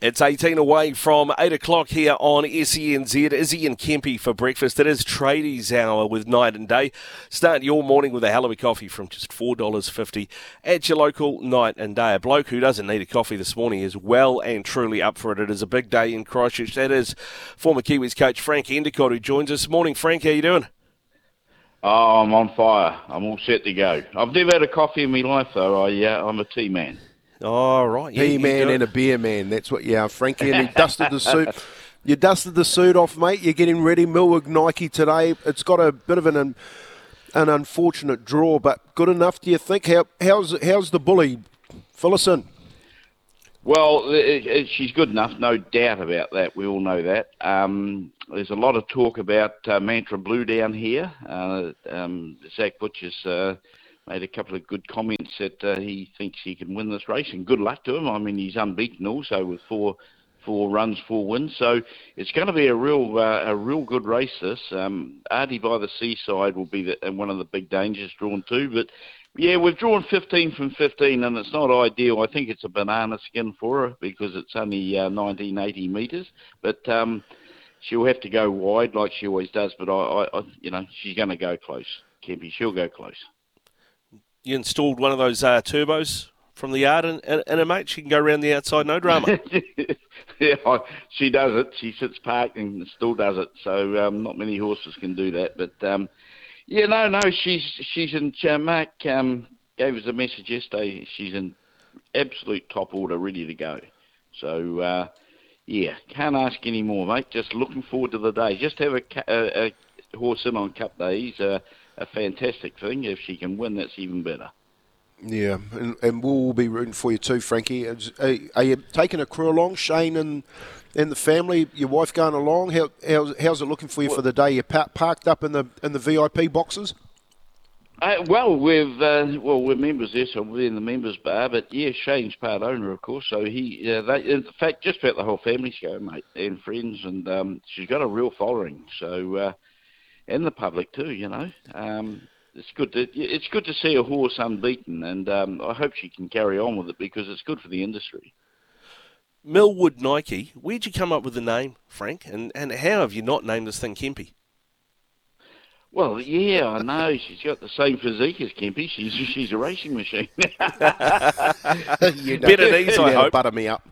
It's 18 away from 8 o'clock here on SENZ. Izzy and Kempy for breakfast. It is tradies hour with night and day. Start your morning with a a coffee from just $4.50 at your local night and day. A bloke who doesn't need a coffee this morning is well and truly up for it. It is a big day in Christchurch. That is former Kiwis coach Frank Endacott who joins us. Morning, Frank. How you doing? Oh, I'm on fire. I'm all set to go. I've never had a coffee in my life, though. I, uh, I'm a tea man. Oh, right. Yeah, man and a beer man. That's what you are, Frankie. And he dusted the suit. You dusted the suit off, mate. You're getting ready. Millwood Nike today. It's got a bit of an an unfortunate draw, but good enough. Do you think? How, how's how's the bully, Phillison? Well, it, it, she's good enough, no doubt about that. We all know that. Um, there's a lot of talk about uh, Mantra Blue down here. Uh, um, Zach Butcher's uh, made a couple of good comments that uh, he thinks he can win this race, and good luck to him. I mean, he's unbeaten also with four four runs, four wins. So it's going to be a real uh, a real good race. This um, Artie by the Seaside will be the, one of the big dangers drawn too. But yeah, we've drawn 15 from 15, and it's not ideal. I think it's a banana skin for her because it's only uh, 1980 metres, but. Um, She'll have to go wide like she always does, but I, I, I you know, she's going to go close. Kempy, she'll go close you installed one of those uh, turbos from the yard, and, and, and a mate, she can go around the outside, no drama. yeah, she does it. She sits parked and still does it. So um, not many horses can do that. But um, yeah, no, no, she's she's in. Uh, Mark um, gave us a message yesterday. She's in absolute top order, ready to go. So uh, yeah, can't ask any more, mate. Just looking forward to the day. Just have a, a, a horse in on Cup days. Uh, a fantastic thing. If she can win, that's even better. Yeah, and, and we'll be rooting for you too, Frankie. Are, you taking a crew along, Shane and and the family? Your wife going along? How, how's, how's it looking for you well, for the day? You're parked up in the in the VIP boxes. Uh, well, we've uh, well we're members there, so we're in the members bar. But yeah, Shane's part owner, of course. So he, uh, they, in fact, just about the whole family's going, mate, and friends, and um, she's got a real following. So uh, and the public too. You know, um, it's good to it's good to see a horse unbeaten, and um, I hope she can carry on with it because it's good for the industry. Millwood Nike, where'd you come up with the name, Frank? And and how have you not named this thing Kempy? Well, yeah, I know. She's got the same physique as Kempy. She's she's a racing machine. you know, Better knees, I hope. Butter me up.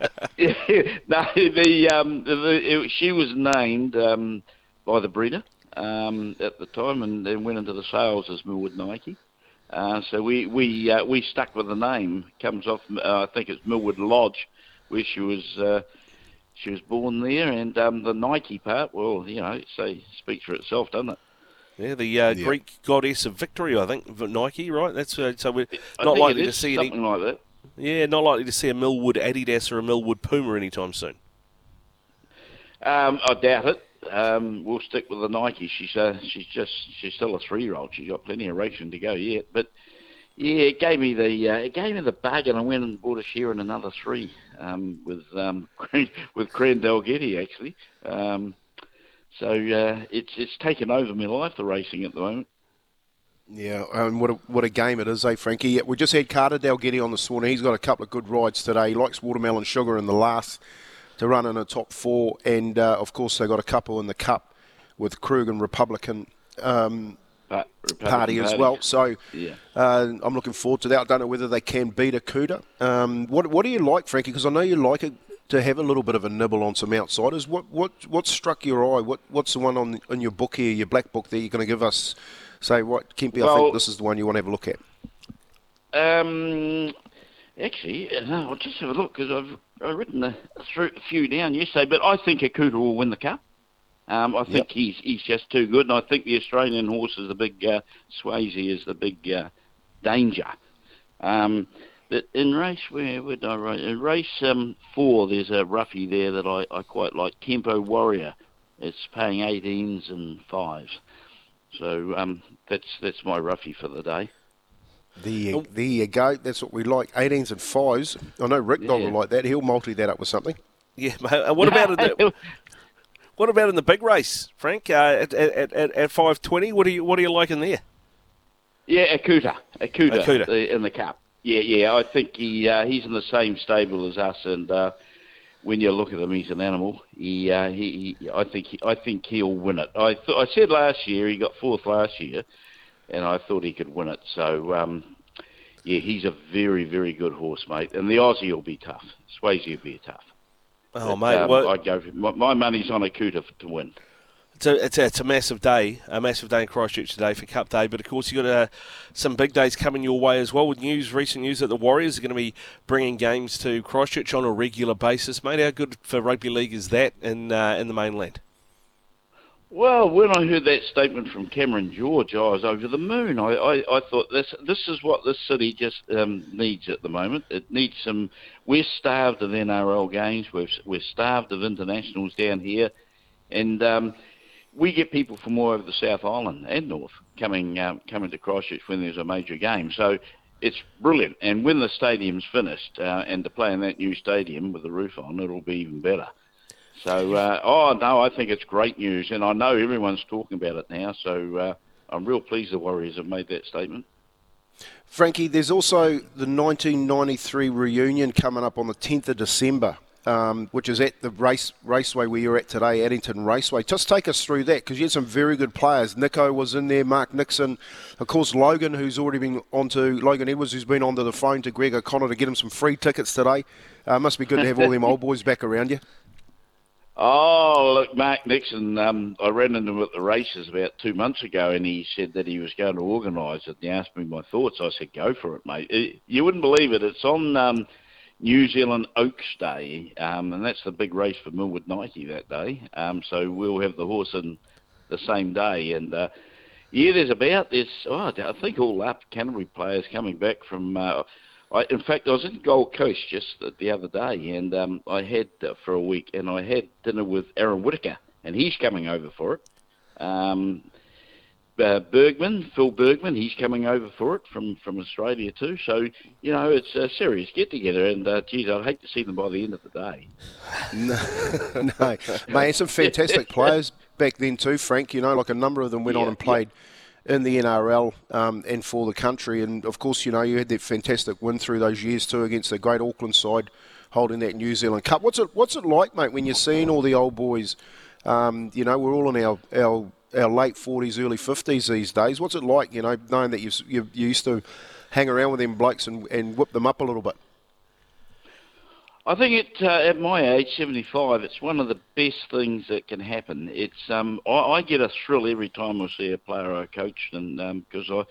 no, the, um, the it, she was named um, by the breeder um, at the time, and then went into the sales as Millwood Nike. Uh, so we we uh, we stuck with the name. Comes off, uh, I think it's Millwood Lodge, where she was uh, she was born there, and um, the Nike part, well, you know, so speaks for itself, doesn't it? Yeah, the uh, yeah. Greek goddess of victory, I think, Nike, right? That's uh, so we're not likely to see something any, like that. Yeah, not likely to see a Millwood Adidas or a Millwood Puma anytime soon. Um, I doubt it um, we'll stick with the Nike. She's uh, she's just she's still a three year old. She's got plenty of racing to go yet. But yeah, it gave me the uh, it gave me the bug, and I went and bought a share in another three um, with um, with Cran Dalgety actually. Um, so uh, it's it's taken over my life the racing at the moment. Yeah, and what a, what a game it is, eh, Frankie? We just had Carter Dalgety on this morning. He's got a couple of good rides today. He likes watermelon sugar in the last to run in a top four. And uh, of course, they got a couple in the cup with Krug and Republican. Um, Republican party as well. So yeah. uh, I'm looking forward to that. I don't know whether they can beat Akuta. Um, what What do you like, Frankie? Because I know you like it to have a little bit of a nibble on some outsiders. What what what struck your eye? What What's the one on in your book here, your black book that you're going to give us? Say, what, Kempy, well, I think this is the one you want to have a look at. Um, actually, no, I'll just have a look because I've I've written a, a few down yesterday, but I think Akuta will win the cup. Um, I think yep. he's he's just too good, and I think the Australian horse is the big uh, Swayzee is the big uh, danger. Um, but in race where would I write? In race um, four, there's a roughie there that I, I quite like. Tempo Warrior. It's paying 18s and fives. So um, that's that's my roughie for the day. There you, there you go. That's what we like. 18s and 5s. I know Rick Dog yeah. will like that. He'll multi that up with something. Yeah, mate. What about in the, what about in the big race, Frank? Uh, at, at, at, at 520, what are you what are you liking there? Yeah, Akuta. Akuta, Akuta. in the cup. Yeah, yeah. I think he uh, he's in the same stable as us, and uh, when you look at him, he's an animal. He, uh, he, he I think, he, I think he'll win it. I, th- I said last year he got fourth last year, and I thought he could win it. So, um, yeah, he's a very, very good horse, mate. And the Aussie will be tough. Swayzee will be tough. Oh, but, mate, um, well, I'd go. For, my, my money's on Akuta to win. It's a, it's, a, it's a massive day, a massive day in Christchurch today for Cup Day. But of course, you've got uh, some big days coming your way as well. With news, recent news that the Warriors are going to be bringing games to Christchurch on a regular basis. Mate, how good for rugby league is that in uh, in the mainland? Well, when I heard that statement from Cameron George, I was over the moon. I, I, I thought this this is what this city just um, needs at the moment. It needs some. We're starved of NRL games. We're we're starved of internationals down here, and um, we get people from all over the South Island and North coming um, coming to Christchurch when there's a major game. So it's brilliant. And when the stadium's finished uh, and to play in that new stadium with the roof on, it'll be even better. So, uh, oh no, I think it's great news, and I know everyone's talking about it now. So uh, I'm real pleased the Warriors have made that statement. Frankie, there's also the 1993 reunion coming up on the 10th of December um, which is at the race raceway where you're at today, Addington Raceway. Just take us through that because you had some very good players. Nico was in there, Mark Nixon, of course Logan, who's already been onto Logan Edwards, who's been onto the phone to Greg O'Connor to get him some free tickets today. Uh, must be good to have all them old boys back around you. Oh, look, Mark Nixon, um, I ran into him at the races about two months ago and he said that he was going to organise it. And he asked me my thoughts. I said, go for it, mate. It, you wouldn't believe it. It's on um, New Zealand Oaks Day, um, and that's the big race for Millwood Nike that day. Um, so we'll have the horse in the same day. And uh, yeah, there's about this, oh, I think all up Canterbury players coming back from. Uh, I, in fact, I was in Gold Coast just the other day, and um, I had uh, for a week, and I had dinner with Aaron Whitaker, and he's coming over for it. Um, uh, Bergman, Phil Bergman, he's coming over for it from, from Australia too. So, you know, it's a serious get together, and uh, geez, I'd hate to see them by the end of the day. no, no. Mate, some fantastic players back then too, Frank. You know, like a number of them went yeah, on and played. Yeah. In the NRL um, and for the country, and of course, you know you had that fantastic win through those years too against the great Auckland side, holding that New Zealand Cup. What's it What's it like, mate, when you're seeing all the old boys? Um, you know, we're all in our, our our late 40s, early 50s these days. What's it like, you know, knowing that you, you, you used to hang around with them blokes and, and whip them up a little bit? I think it, uh, at my age, 75, it's one of the best things that can happen. It's um, I, I get a thrill every time I see a player I coached, and because um,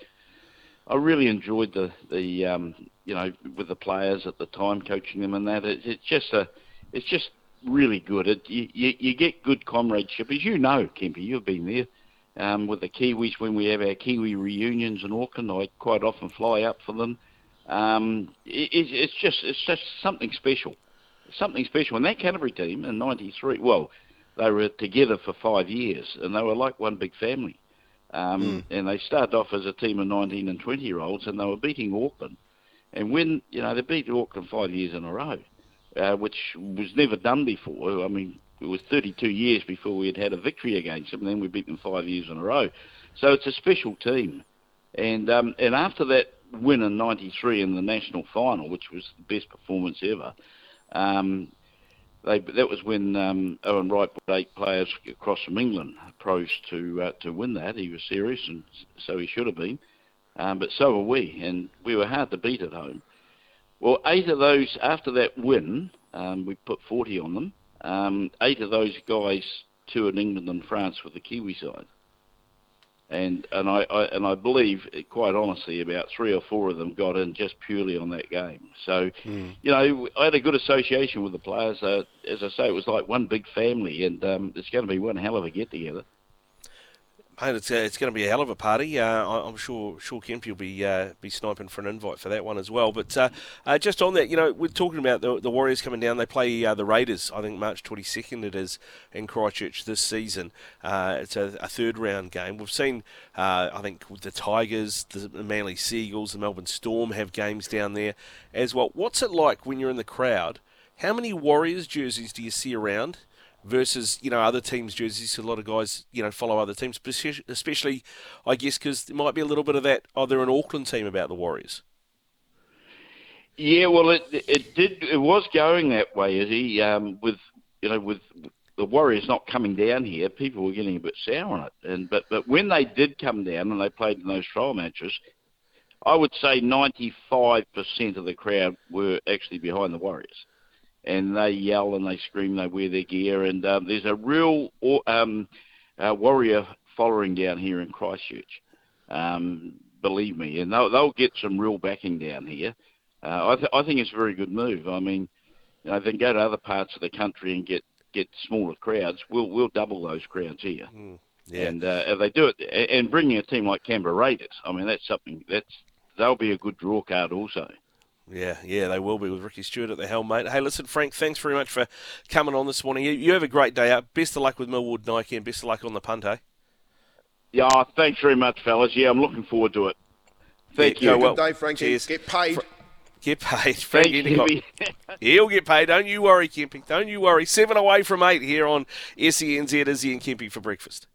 I I really enjoyed the the um, you know with the players at the time coaching them and that. It, it's just a it's just really good. It, you, you, you get good comradeship, as you know, Kempy. You've been there um, with the Kiwis when we have our Kiwi reunions in Auckland. I quite often fly up for them. Um, it, it's just it's just something special, something special. And that Canterbury team in '93, well, they were together for five years, and they were like one big family. Um, mm. And they started off as a team of 19 and 20 year olds, and they were beating Auckland. And when you know they beat Auckland five years in a row, uh, which was never done before. I mean, it was 32 years before we had had a victory against them, and then we beat them five years in a row. So it's a special team. And um, and after that win in '93 in the national final, which was the best performance ever, um, they, that was when um, Owen Wright brought eight players across from England, pros, to uh, to win that. He was serious, and so he should have been. Um, but so were we, and we were hard to beat at home. Well, eight of those, after that win, um, we put 40 on them. Um, eight of those guys toured England and France with the Kiwi side. And and I, I and I believe, quite honestly, about three or four of them got in just purely on that game. So, mm. you know, I had a good association with the players. Uh, as I say, it was like one big family, and um, it's going to be one hell of a get together. It's, uh, it's going to be a hell of a party. Uh, I'm sure sure Kemp will be uh, be sniping for an invite for that one as well. But uh, uh, just on that, you know, we're talking about the, the Warriors coming down. They play uh, the Raiders. I think March 22nd it is in Christchurch this season. it's a, a, third round game. We've seen, I think, the Tigers, the Manly Sea Eagles, the Melbourne Storm have games down there as well. What's it like when you're in the crowd? How many Warriors jerseys do you see around? Versus you know other teams' jerseys. A lot of guys you know follow other teams, especially I guess because there might be a little bit of that. Oh, they're an Auckland team about the Warriors. Yeah, well, it it did. It was going that way, Izzy. Um, with you know, with the Warriors not coming down here, people were getting a bit sour on it. And but but when they did come down and they played in those trial matches, I would say 95% of the crowd were actually behind the Warriors, and they yell and they scream, they wear their gear, and um, there's a real um, uh, Warrior following down here in Christchurch. Um, believe me, and they'll, they'll get some real backing down here. Uh, I, th- I think it's a very good move. I mean, you know, they can go to other parts of the country and get get smaller crowds. We'll we'll double those crowds here. Mm, yeah. And uh, if they do it, and bringing a team like Canberra Raiders, I mean, that's something that's they'll be a good draw card also. Yeah, yeah, they will be with Ricky Stuart at the helm, mate. Hey, listen, Frank, thanks very much for coming on this morning. You, you have a great day out. Best of luck with Millwood Nike and best of luck on the punt, eh? Yeah, thanks very much, fellas. Yeah, I'm looking forward to it. Thank yeah, you. Good day, Frankie. Cheers. Get paid. Fra- Get paid. Frank He'll get paid. Don't you worry, Kempy. Don't you worry. Seven away from eight here on SENZ Izzy and Kempy for breakfast.